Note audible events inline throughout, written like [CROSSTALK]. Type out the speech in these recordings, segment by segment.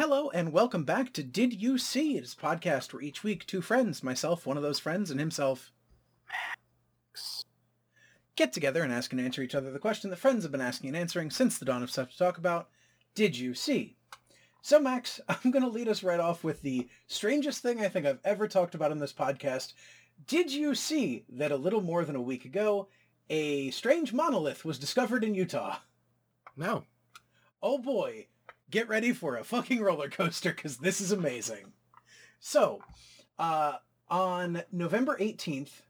Hello and welcome back to Did You See? It is a podcast where each week two friends, myself, one of those friends, and himself, Max, get together and ask and answer each other the question that friends have been asking and answering since the dawn of stuff to talk about. Did you see? So Max, [LAUGHS] I'm going to lead us right off with the strangest thing I think I've ever talked about in this podcast. Did you see that a little more than a week ago, a strange monolith was discovered in Utah? No. oh boy, get ready for a fucking roller coaster because this is amazing. So, uh, on November 18th,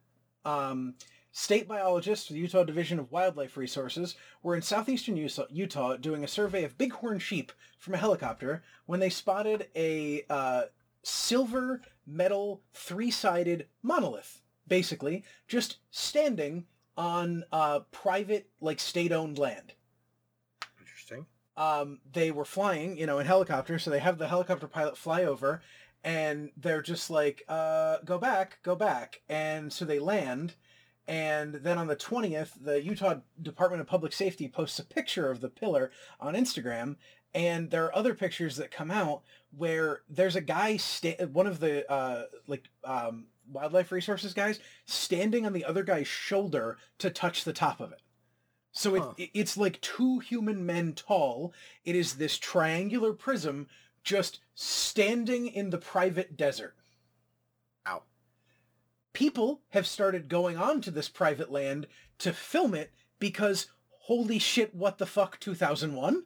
um, state biologists for the Utah Division of Wildlife Resources were in southeastern Utah, doing a survey of bighorn sheep from a helicopter when they spotted a uh, silver metal three-sided monolith, basically just standing on uh, private, like state-owned land. Um, they were flying, you know, in helicopters, so they have the helicopter pilot fly over, and they're just like, uh, go back, go back. And so they land, and then on the 20th, the Utah Department of Public Safety posts a picture of the pillar on Instagram, and there are other pictures that come out where there's a guy, sta- one of the, uh, like, um, wildlife resources guys, standing on the other guy's shoulder to touch the top of it. So it, Huh. it- it's like two human men tall. It is this triangular prism just standing in the private desert. Ow. People have started going on to this private land to film it because holy shit, what the fuck 2001?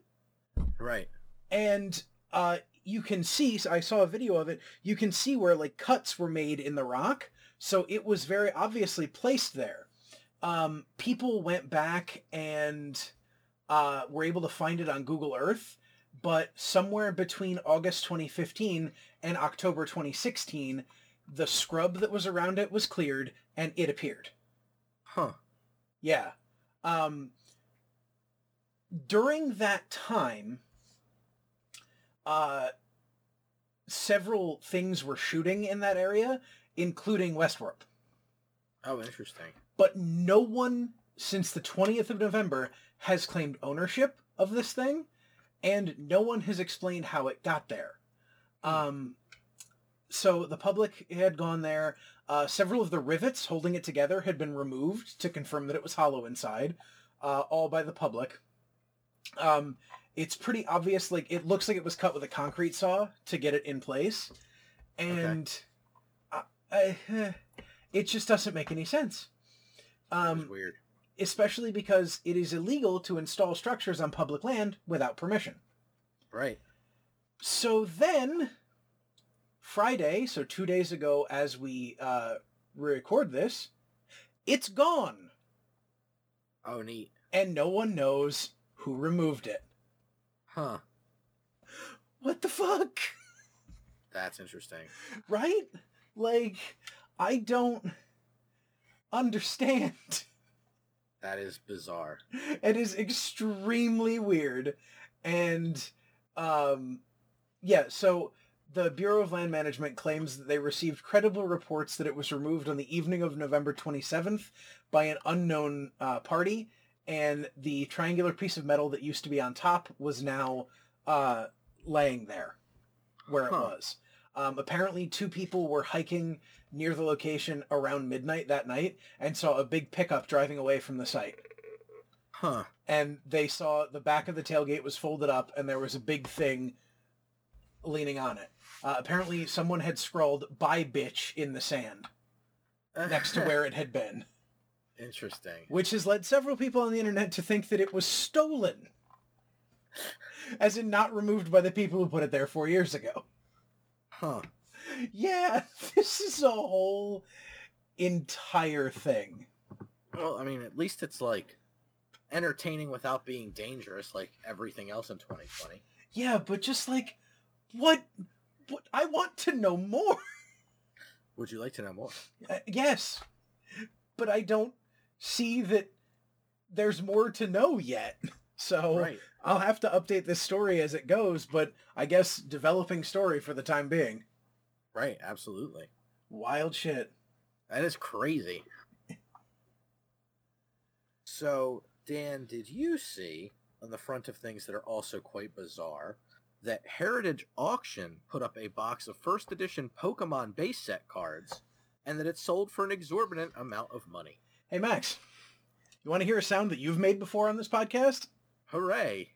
Right. and uh, you can see so i saw a video of it you can see where like cuts were made in the rock so it was very obviously placed there um, people went back and uh, were able to find it on google earth but somewhere between august 2015 and october 2016 the scrub that was around it was cleared and it appeared Huh. yeah. Um, during that time, uh, several things were shooting in that area, including Westworld. Oh, interesting. But no one since the 20th of November has claimed ownership of this thing, and no one has explained how it got there. Um, so the public had gone there. Uh, several of the rivets holding it together had been removed to confirm that it was hollow inside, uh, all by the public. Um, it's pretty obvious, like, it looks like it was cut with a concrete saw to get it in place. And uh, I, it just doesn't make any sense. Um, weird. especially because it is illegal to install structures on public land without permission. Right. So then, Friday, so two days ago as we uh, record this, it's gone. Oh, neat. And no one knows who removed it. Huh. What the fuck? [LAUGHS] That's interesting. Right? Like, I don't understand. [LAUGHS] That is bizarre. it is extremely weird and um yeah so the bureau of land management claims that they received credible reports that it was removed on the evening of november 27th by an unknown uh, party and the triangular piece of metal that used to be on top was now uh, laying there where it was um, apparently two people were hiking near the location around midnight that night and saw a big pickup driving away from the site Huh. and they saw the back of the tailgate was folded up and there was a big thing leaning on it. Uh, apparently someone had scrawled "bye bitch" in the sand [LAUGHS] next to where it had been, Interesting. which has led several people on the internet to think that it was stolen. As in not removed by the people who put it there four years ago. Huh. Yeah, [LAUGHS] this is a whole entire thing. Well, I mean, at least it's like entertaining without being dangerous, like everything else in 2020. Yeah, but just like, what, what, I want to know more. [LAUGHS] Would you like to know more? Uh, yes, but I don't see that there's more to know yet. [LAUGHS] So Right. I'll have to update this story as it goes, but I guess developing story for the time being. Right. Absolutely. Wild shit. That is crazy. So, Dan, did you see on the front of things that are also quite bizarre that Heritage Auction put up a box of first edition Pokemon base set cards and that it sold for an exorbitant amount of money. Hey, Max, you want to hear a sound that you've made before on this podcast? Hooray!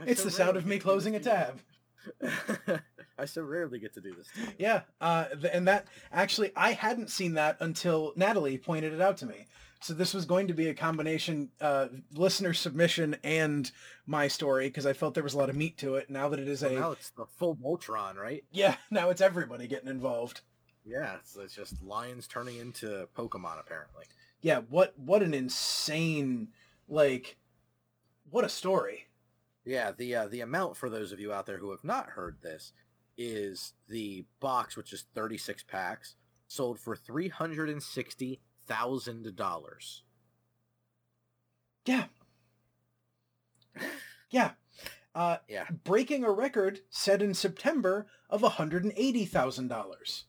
It's so the sound of me get to do closing a this to you. tab. [LAUGHS] I so rarely get to do this to. Yeah, uh, th- and that actually I hadn't seen that until Natalie pointed it out to me. So this was going to be a combination uh, listener submission and my story because I felt there was a lot of meat to it. Now that it is a now it's the full Voltron, right? yeah, [LAUGHS] now it's everybody getting involved. Yeah, it's, it's just lions turning into Pokemon, apparently. Yeah, what what an insane like what a story. Yeah, the uh, the amount for those of you out there who have not heard this is the box, which is 36 packs, sold for $360,000. Yeah. Yeah. Uh, Yeah. breaking a record set in September of $180,000.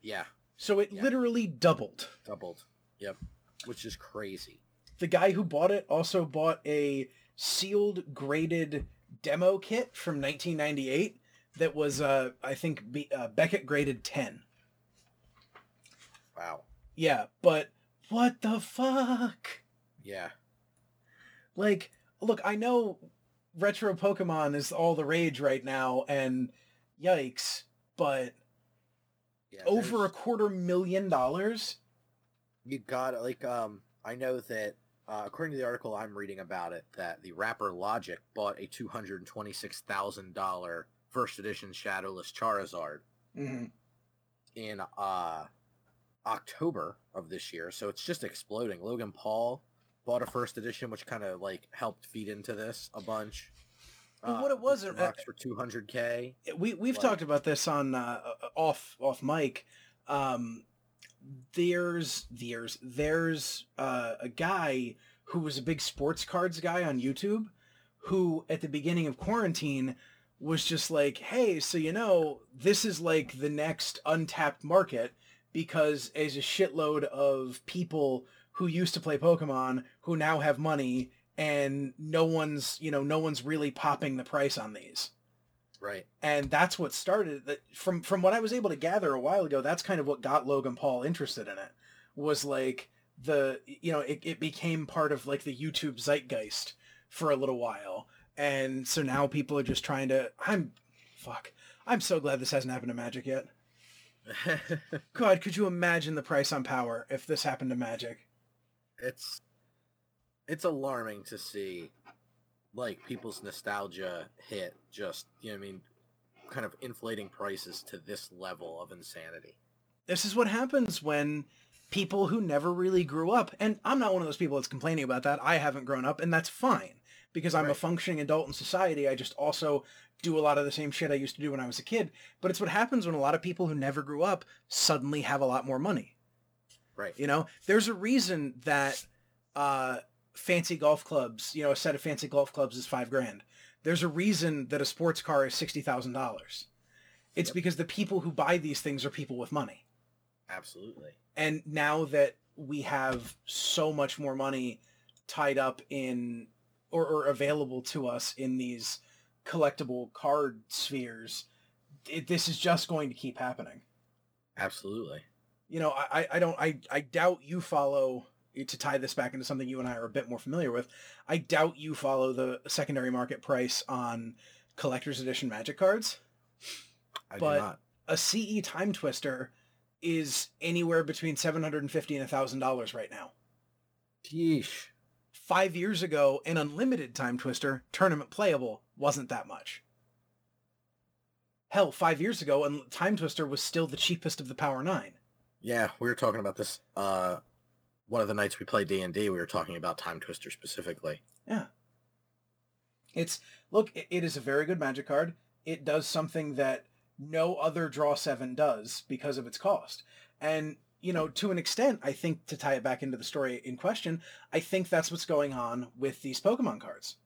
Yeah, So it Yeah. literally doubled. doubled. Yep, which is crazy. The guy who bought it also bought a sealed graded demo kit from 1998 that was, uh, I think, Be- uh, Beckett graded 10. Wow. Yeah, but what the fuck? Yeah. Like, look, I know retro Pokemon is all the rage right now, and yikes, but Yeah. over a quarter million dollars? you got like um I know that uh, according to the article I'm reading about it that the rapper Logic bought a two hundred and twenty six thousand dollar first edition Shadowless Charizard Mm-hmm. in uh October of this year, so it's just exploding. Logan Paul bought a first edition, which kind of like helped feed into this a bunch. Well, what it was, uh, for two hundred k. We we've Like- talked about this on uh, off off mic. Um, there's there's there's uh, a guy who was a big sports cards guy on YouTube, who at the beginning of quarantine was just like, hey, so you know, this is like the next untapped market because there's a shitload of people who used to play Pokemon who now have money and no one's you know no one's really popping the price on these Right. and that's what started that from from what I was able to gather a while ago that's kind of what got Logan Paul interested in it was like the you know it, it became part of like the YouTube zeitgeist for a little while. And so now people are just trying to I'm fuck I'm so glad this hasn't happened to Magic yet. [LAUGHS] God could you imagine the price on power if this happened to Magic? It's it's alarming to see like people's nostalgia hit just you know what I mean kind of inflating prices to this level of insanity. this is what happens when people who never really grew up and i'm not one of those people that's complaining about that i haven't grown up and that's fine because i'm a functioning adult in society i just also do a lot of the same shit i used to do when i was a kid but it's what happens when a lot of people who never grew up suddenly have a lot more money Right. you know there's a reason that uh fancy golf clubs you know a set of fancy golf clubs is five grand there's a reason that a sports car is $60000 it's Yep. because the people who buy these things are people with money Absolutely. and now that we have so much more money tied up in or, or available to us in these collectible card spheres it, this is just going to keep happening Absolutely. you know I, I- I don't I, I doubt you follow to tie this back into something you and i are a bit more familiar with i doubt you follow the secondary market price on collector's edition magic cards I But- do not. a ce time twister is anywhere between 750 and $1000 right now Yeesh. five years ago, an unlimited time twister, tournament playable, wasn't that much. Hell, five years ago, and time twister was still the cheapest of the Power Nine. Yeah, we were talking about this uh one of the nights we played D&D, we were talking about Time Twister specifically. Yeah. It's look, it, is a very good Magic card. It does something that no other draw seven does because of its cost, and you know, to an extent, I think to tie it back into the story in question, I think that's what's going on with these Pokemon cards.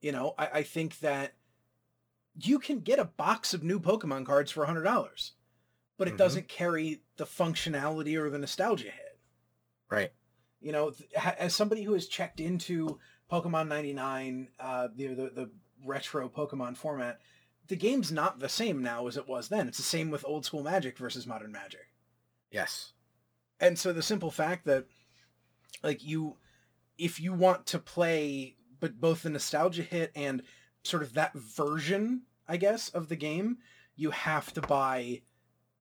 You know, I, I think that you can get a box of new Pokemon cards for hundred dollars, but it Mhm. doesn't carry the functionality or the nostalgia hit. Right. You know, th- as somebody who has checked into Pokemon 99, uh, the, the the retro Pokemon format, the game's not the same now as it was then. It's the same with old school Magic versus modern Magic. Yes. And so the simple fact that like you if you want to play but both the nostalgia hit and sort of that version, I guess, of the game, you have to buy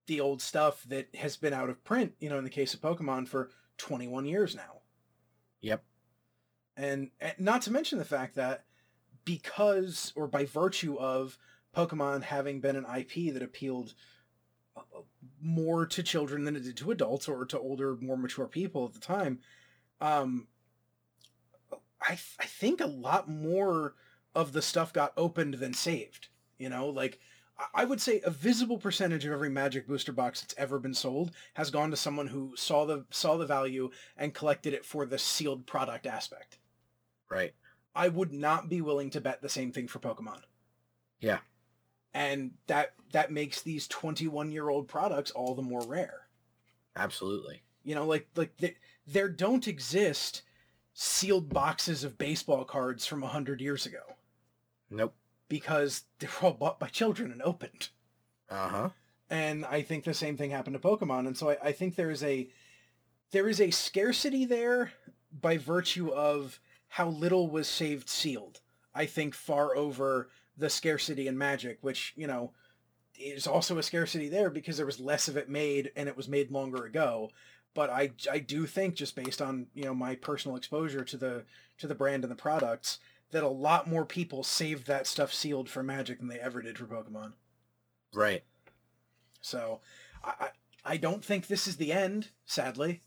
the old stuff that has been out of print, you know, in the case of Pokemon for 21 years now. Yep. And, and not to mention the fact that because or by virtue of Pokemon having been an IP that appealed uh, more to children than it did to adults or to older, more mature people at the time, um, I I think a lot more of the stuff got opened than saved. You know, like I would say a visible percentage of every Magic booster box that's ever been sold has gone to someone who saw the saw the value and collected it for the sealed product aspect. Right. I would not be willing to bet the same thing for Pokemon. Yeah. And that that makes these 21 year old products all the more rare. Absolutely. You know, like like there don't exist sealed boxes of baseball cards from 100 years ago Nope. Because they were all bought by children and opened. Uh-huh. And I think the same thing happened to Pokemon. And so I, I think there is a there is a scarcity there by virtue of how little was saved sealed. I think far over the scarcity in Magic, which, you know, is also a scarcity there because there was less of it made and it was made longer ago. But I, I do think just based on, you know, my personal exposure to the to the brand and the products, that a lot more people saved that stuff sealed for Magic than they ever did for Pokemon. Right. So I, I I don't think this is the end, sadly,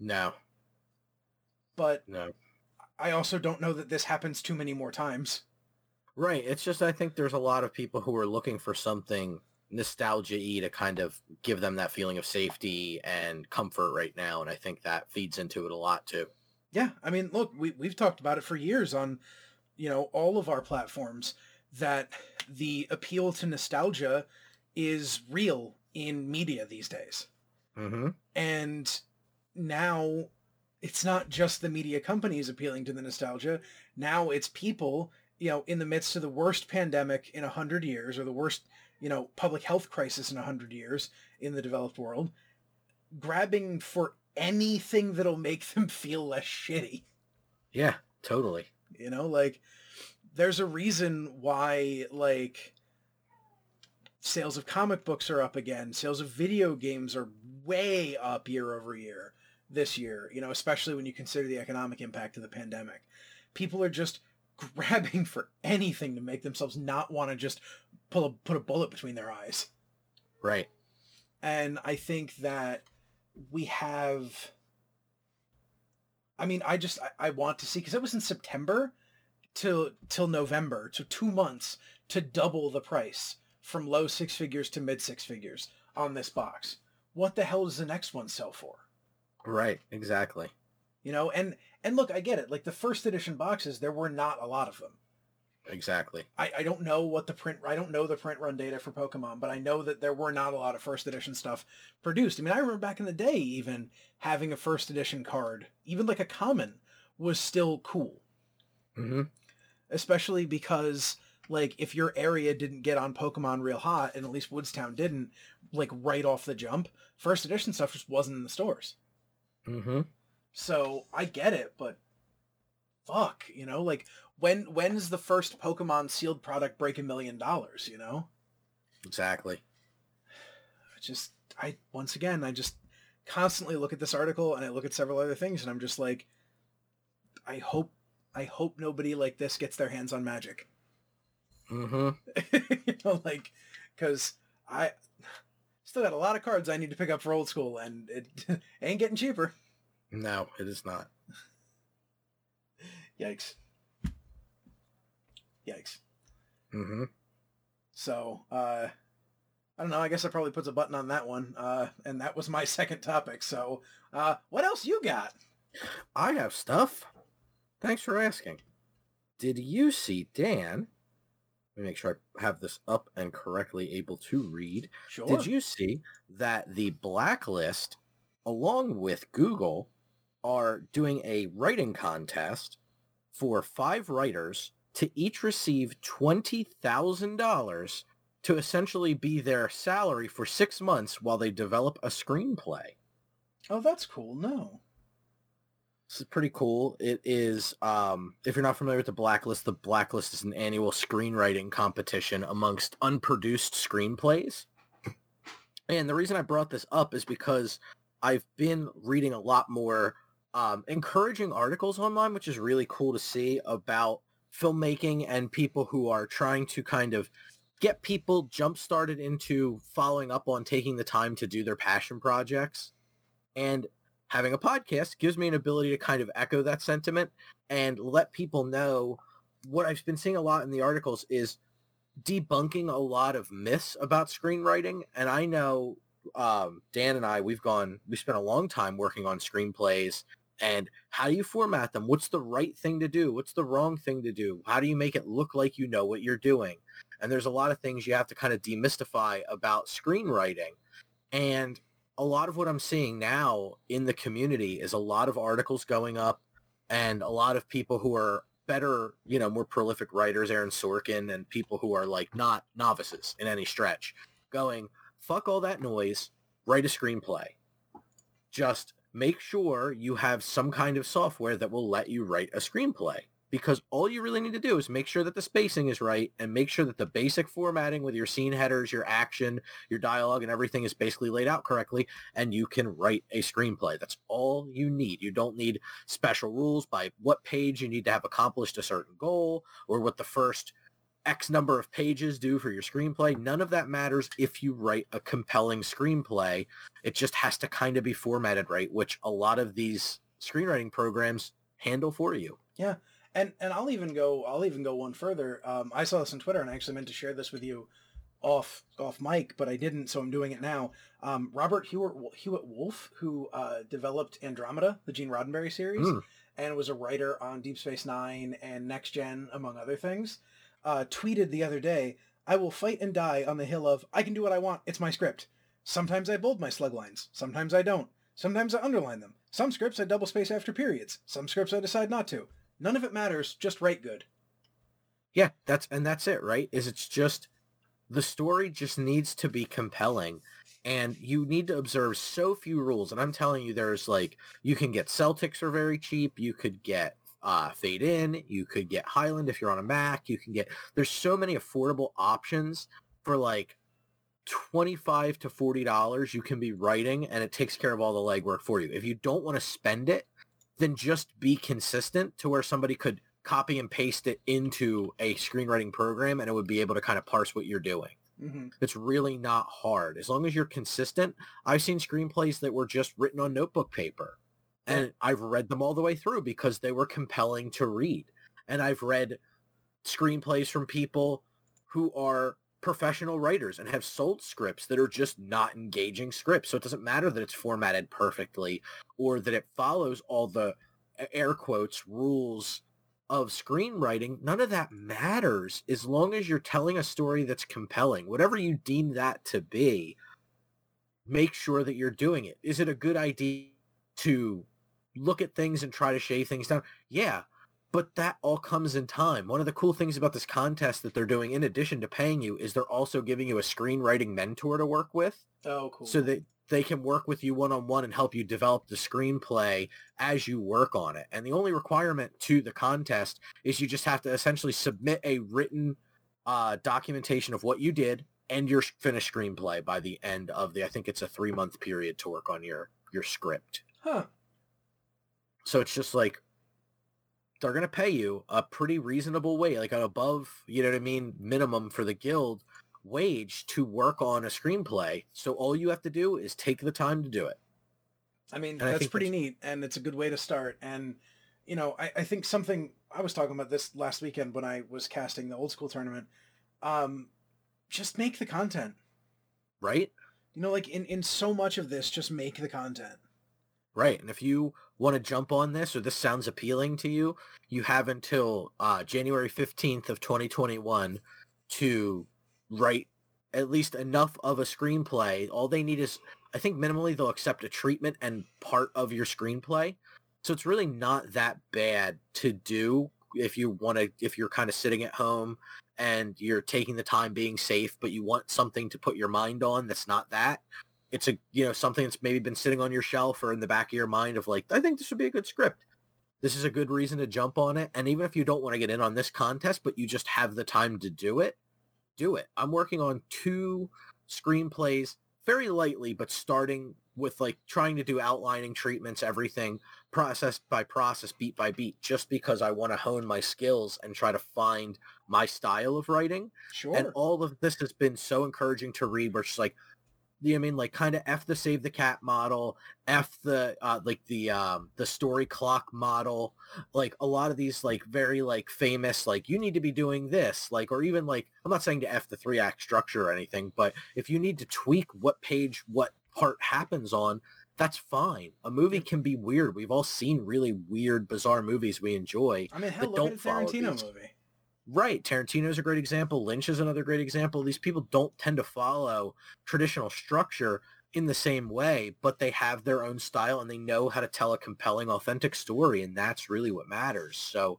No. but No. I also don't know that this happens too many more times. Right. It's just I think there's a lot of people who are looking for something nostalgia-y to kind of give them that feeling of safety and comfort right now, and I think that feeds into it a lot too. Yeah, I mean, look, we we've talked about it for years on, you know, all of our platforms that the appeal to nostalgia is real in media these days. Mm-hmm. And now it's not just the media companies appealing to the nostalgia. Now it's people, you know, in the midst of the worst pandemic in a hundred years or the worst, you know, public health crisis in a hundred years in the developed world, grabbing for anything that'll make them [LAUGHS] feel less shitty. Yeah, totally. You know, like there's a reason why like sales of comic books are up again. Sales of video games are way up year over year this year, you know, especially when you consider the economic impact of the pandemic. People are just [LAUGHS] grabbing for anything to make themselves not want to just pull a, put a bullet between their eyes. Right. And I think that we have I mean, I just I, I want to see because it was in September till till November, so two months to double the price from low six figures to mid six figures on this box. What the hell does the next one sell for? Right. Exactly. You know, and and look, I get it. Like the first edition boxes, there were not a lot of them. Exactly. I, I don't know what the print I don't know the print run data for Pokemon, but I know that there were not a lot of first edition stuff produced. I mean, I remember back in the day even having a first edition card, even like a common, was still cool. Mm-hmm. Especially because like if your area didn't get on Pokemon real hot, and at least Woodstown didn't, like right off the jump, first edition stuff just wasn't in the stores. Mm-hmm. So I get it, but fuck, you know, like when when's the first Pokemon sealed product break a million dollars, you know? Exactly. I just I once again I just constantly look at this article and I look at several other things and I'm just like I hope I hope nobody like this gets their hands on magic. Mm-hmm. [LAUGHS] you know, like cuz I still got a lot of cards I need to pick up for old school and it [LAUGHS] ain't getting cheaper. No, it is not. Yikes. Yikes. Mm-hmm. So, uh, I don't know. I guess that probably puts a button on that one. Uh, and that was my [LAUGHS] second topic. So, uh, what else you got? I have stuff. Thanks for asking. Did you see Dan? Let me make sure I have this up and correctly able to read. Sure. Did you see that the Blacklist, along with Google, are doing a writing contest for five writers to each receive $20,000 to essentially be their salary for six months while they develop a screenplay. Oh, that's cool. No. This is pretty cool. It is, um, if you're not familiar with the Blacklist, the Blacklist is an annual screenwriting competition amongst unproduced screenplays. And the reason I brought this up is because I've been reading a lot more um, encouraging articles online, which is really cool to see about filmmaking and people who are trying to kind of get people jump started into following up on taking the time to do their passion projects. And having a podcast gives me an ability to kind of echo that sentiment and let people know what I've been seeing a lot in the articles is debunking a lot of myths about screenwriting. And I know um, Dan and I, we've gone, we spent a long time working on screenplays and how do you format them? What's the right thing to do? What's the wrong thing to do? How do you make it look like you know what you're doing? And there's a lot of things you have to kind of demystify about screenwriting. And a lot of what I'm seeing now in the community is a lot of articles going up and a lot of people who are better, you know, more prolific writers, Aaron Sorkin, and people who are like not novices in any stretch, going, fuck all that noise, write a screenplay. Just make sure you have some kind of software that will let you write a screenplay because all you really need to do is make sure that the spacing is right and make sure that the basic formatting with your scene headers, your action, your dialogue and everything is basically laid out correctly and you can write a screenplay. That's all you need. You don't need special rules by what page you need to have accomplished a certain goal or what the first X number of pages do for your screenplay. None of that matters if you write a compelling screenplay. It just has to kind of be formatted right, which a lot of these screenwriting programs handle for you. Yeah. And and I'll even go I'll even go one further. Um, I saw this on Twitter and I actually meant to share this with you off off mic, but I didn't, so I'm doing it now. Um, Robert Hewitt, Hewitt Wolfe, who uh, developed Andromeda, the Gene Roddenberry series, mm. and was a writer on Deep Space Nine and Next Gen, among other things, uh, tweeted the other day, "I will fight and die on the hill of I can do what I want. It's my script. Sometimes I bold my slug lines. Sometimes I don't. Sometimes I underline them. Some scripts I double space after periods. Some scripts I decide not to. None of it matters. Just write good. Yeah, that's and that's it, right? Is it's just the story just needs to be compelling and you need to observe so few rules and i'm telling you there's like you can get Celtx are very cheap you could get uh, fade in you could get highland if you're on a mac you can get there's so many affordable options for like 25 to 40 dollars you can be writing and it takes care of all the legwork for you if you don't want to spend it then just be consistent to where somebody could copy and paste it into a screenwriting program and it would be able to kind of parse what you're doing. Mm-hmm. It's really not hard. As long as you're consistent, I've seen screenplays that were just written on notebook paper and I've read them all the way through because they were compelling to read. And I've read screenplays from people who are professional writers and have sold scripts that are just not engaging scripts. So it doesn't matter that it's formatted perfectly or that it follows all the air quotes rules of screenwriting. None of that matters as long as you're telling a story that's compelling. Whatever you deem that to be, make sure that you're doing it. Is it a good idea to look at things and try to shave things down? Yeah, but that all comes in time. One of the cool things about this contest that they're doing, in addition to paying you, is they're also giving you a screenwriting mentor to work with. Oh, cool. So that they can work with you one-on-one and help you develop the screenplay as you work on it. And the only requirement to the contest is you just have to essentially submit a written uh, documentation of what you did and your finished screenplay by the end of the, I think it's a three-month period to work on your, your script. Huh. So it's just like, they're going to pay you a pretty reasonable wage, like an above, you know what I mean, minimum for the guild wage to work on a screenplay. So all you have to do is take the time to do it. I mean, and that's I pretty that's... neat, and it's a good way to start. And you know, I, I think something I was talking about this last weekend when I was casting the old school tournament. Um, just make the content, right? You know, like in in so much of this, just make the content. Right. And if you want to jump on this or this sounds appealing to you, you have until uh, January 15th of 2021 to write at least enough of a screenplay. All they need is, I think minimally they'll accept a treatment and part of your screenplay. So it's really not that bad to do if you want to if you're kind of sitting at home and you're taking the time being safe but you want something to put your mind on that's not that it's a you know something that's maybe been sitting on your shelf or in the back of your mind of like i think this would be a good script. This is a good reason to jump on it and even if you don't want to get in on this contest but you just have the time to do it do it. I'm working on two screenplays very lightly but starting with like trying to do outlining treatments everything process by process beat by beat just because i want to hone my skills and try to find my style of writing. Sure. and all of this has been so encouraging to read where it's like you know what I mean like kind of F the save the cat model, F the uh like the um the story clock model, like a lot of these like very like famous like you need to be doing this, like or even like I'm not saying to F the three act structure or anything, but if you need to tweak what page what part happens on, that's fine. A movie can be weird. We've all seen really weird, bizarre movies we enjoy. I mean, hell, look don't at a follow Tarantino movie. Right. Tarantino's a great example. Lynch is another great example. These people don't tend to follow traditional structure in the same way, but they have their own style and they know how to tell a compelling, authentic story. And that's really what matters. So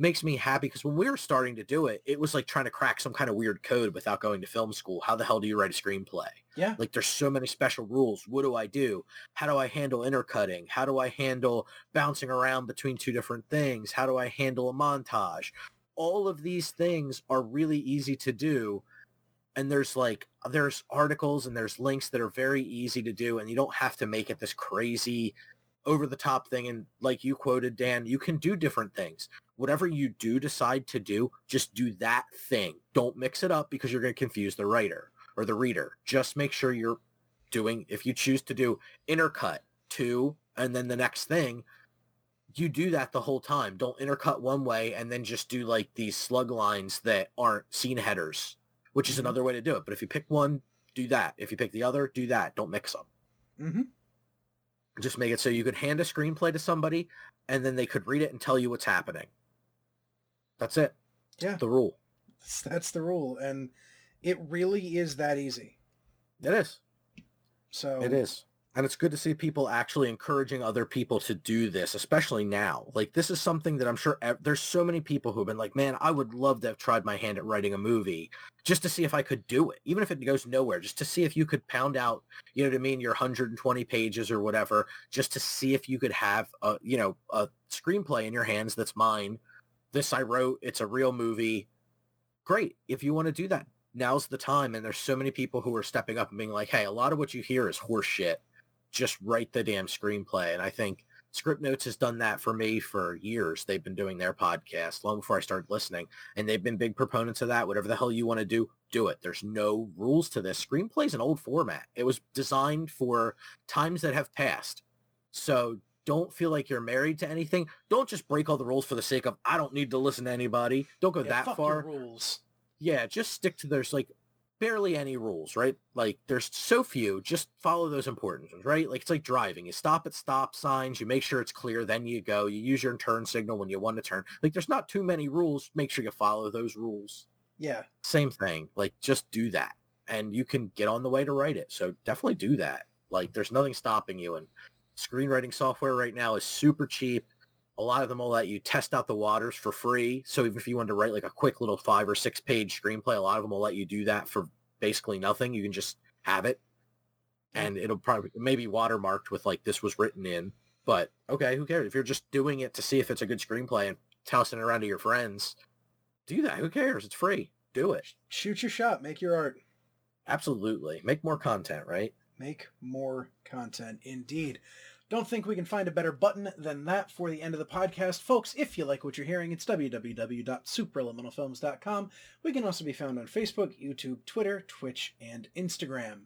makes me happy because when we were starting to do it, it was like trying to crack some kind of weird code without going to film school. How the hell do you write a screenplay? Yeah. Like there's so many special rules. What do I do? How do I handle intercutting? How do I handle bouncing around between two different things? How do I handle a montage? All of these things are really easy to do. And there's like, there's articles and there's links that are very easy to do. And you don't have to make it this crazy over the top thing. And like you quoted, Dan, you can do different things. Whatever you do decide to do, just do that thing. Don't mix it up because you're going to confuse the writer or the reader. Just make sure you're doing, if you choose to do intercut two and then the next thing, you do that the whole time. Don't intercut one way and then just do like these slug lines that aren't scene headers, which is Mhm. another way to do it. But if you pick one, do that. If you pick the other, do that. Don't mix them. Mm-hmm. Just make it so you could hand a screenplay to somebody and then they could read it and tell you what's happening. That's it. Yeah. The rule. That's, that's the rule, and it really is that easy. It is. So It is. And it's good to see people actually encouraging other people to do this, especially now. Like this is something that I'm sure ev- there's so many people who've been like, man, I would love to have tried my hand at writing a movie just to see if I could do it, even if it goes nowhere, just to see if you could pound out, you know what I mean, your 120 pages or whatever, just to see if you could have a, you know, a screenplay in your hands that's mine. This I wrote. It's a real movie. Great. If you want to do that, now's the time. And there's so many people who are stepping up and being like, hey, a lot of what you hear is horse shit just write the damn screenplay. And I think Script Notes has done that for me for years. They've been doing their podcast long before I started listening. And they've been big proponents of that. Whatever the hell you want to do, do it. There's no rules to this. Screenplay's an old format. It was designed for times that have passed. So don't feel like you're married to anything. Don't just break all the rules for the sake of I don't need to listen to anybody. Don't go yeah, that far rules. yeah, just stick to there's like barely any rules, right? Like there's so few, just follow those important ones, right? Like it's like driving. You stop at stop signs, you make sure it's clear, then you go. You use your turn signal when you want to turn. Like there's not too many rules. Make sure you follow those rules. Yeah, Same thing. Like just do that and you can get on the way to write it. So definitely do that. Like there's nothing stopping you and screenwriting software right now is super cheap. A lot of them will let you test out the waters for free. So even if you wanted to write like a quick little five or six page screenplay, a lot of them will let you do that for basically nothing. You can just have it and it'll probably maybe watermarked with like this was written in, but okay, who cares? If you're just doing it to see if it's a good screenplay and tossing it around to your friends, do that. Who cares? It's free. Do it. shoot your shot, make your art, Absolutely. Make more content, right? make more content. Indeed. Don't think we can find a better button than that for the end of the podcast. Folks, if you like what you're hearing, it's www.superelementalfilms.com. We can also be found on Facebook, YouTube, Twitter, Twitch, and Instagram.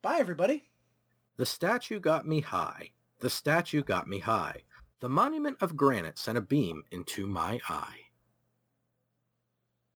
Bye, everybody. The statue got me high. The statue got me high. The monument of granite sent a beam into my eye.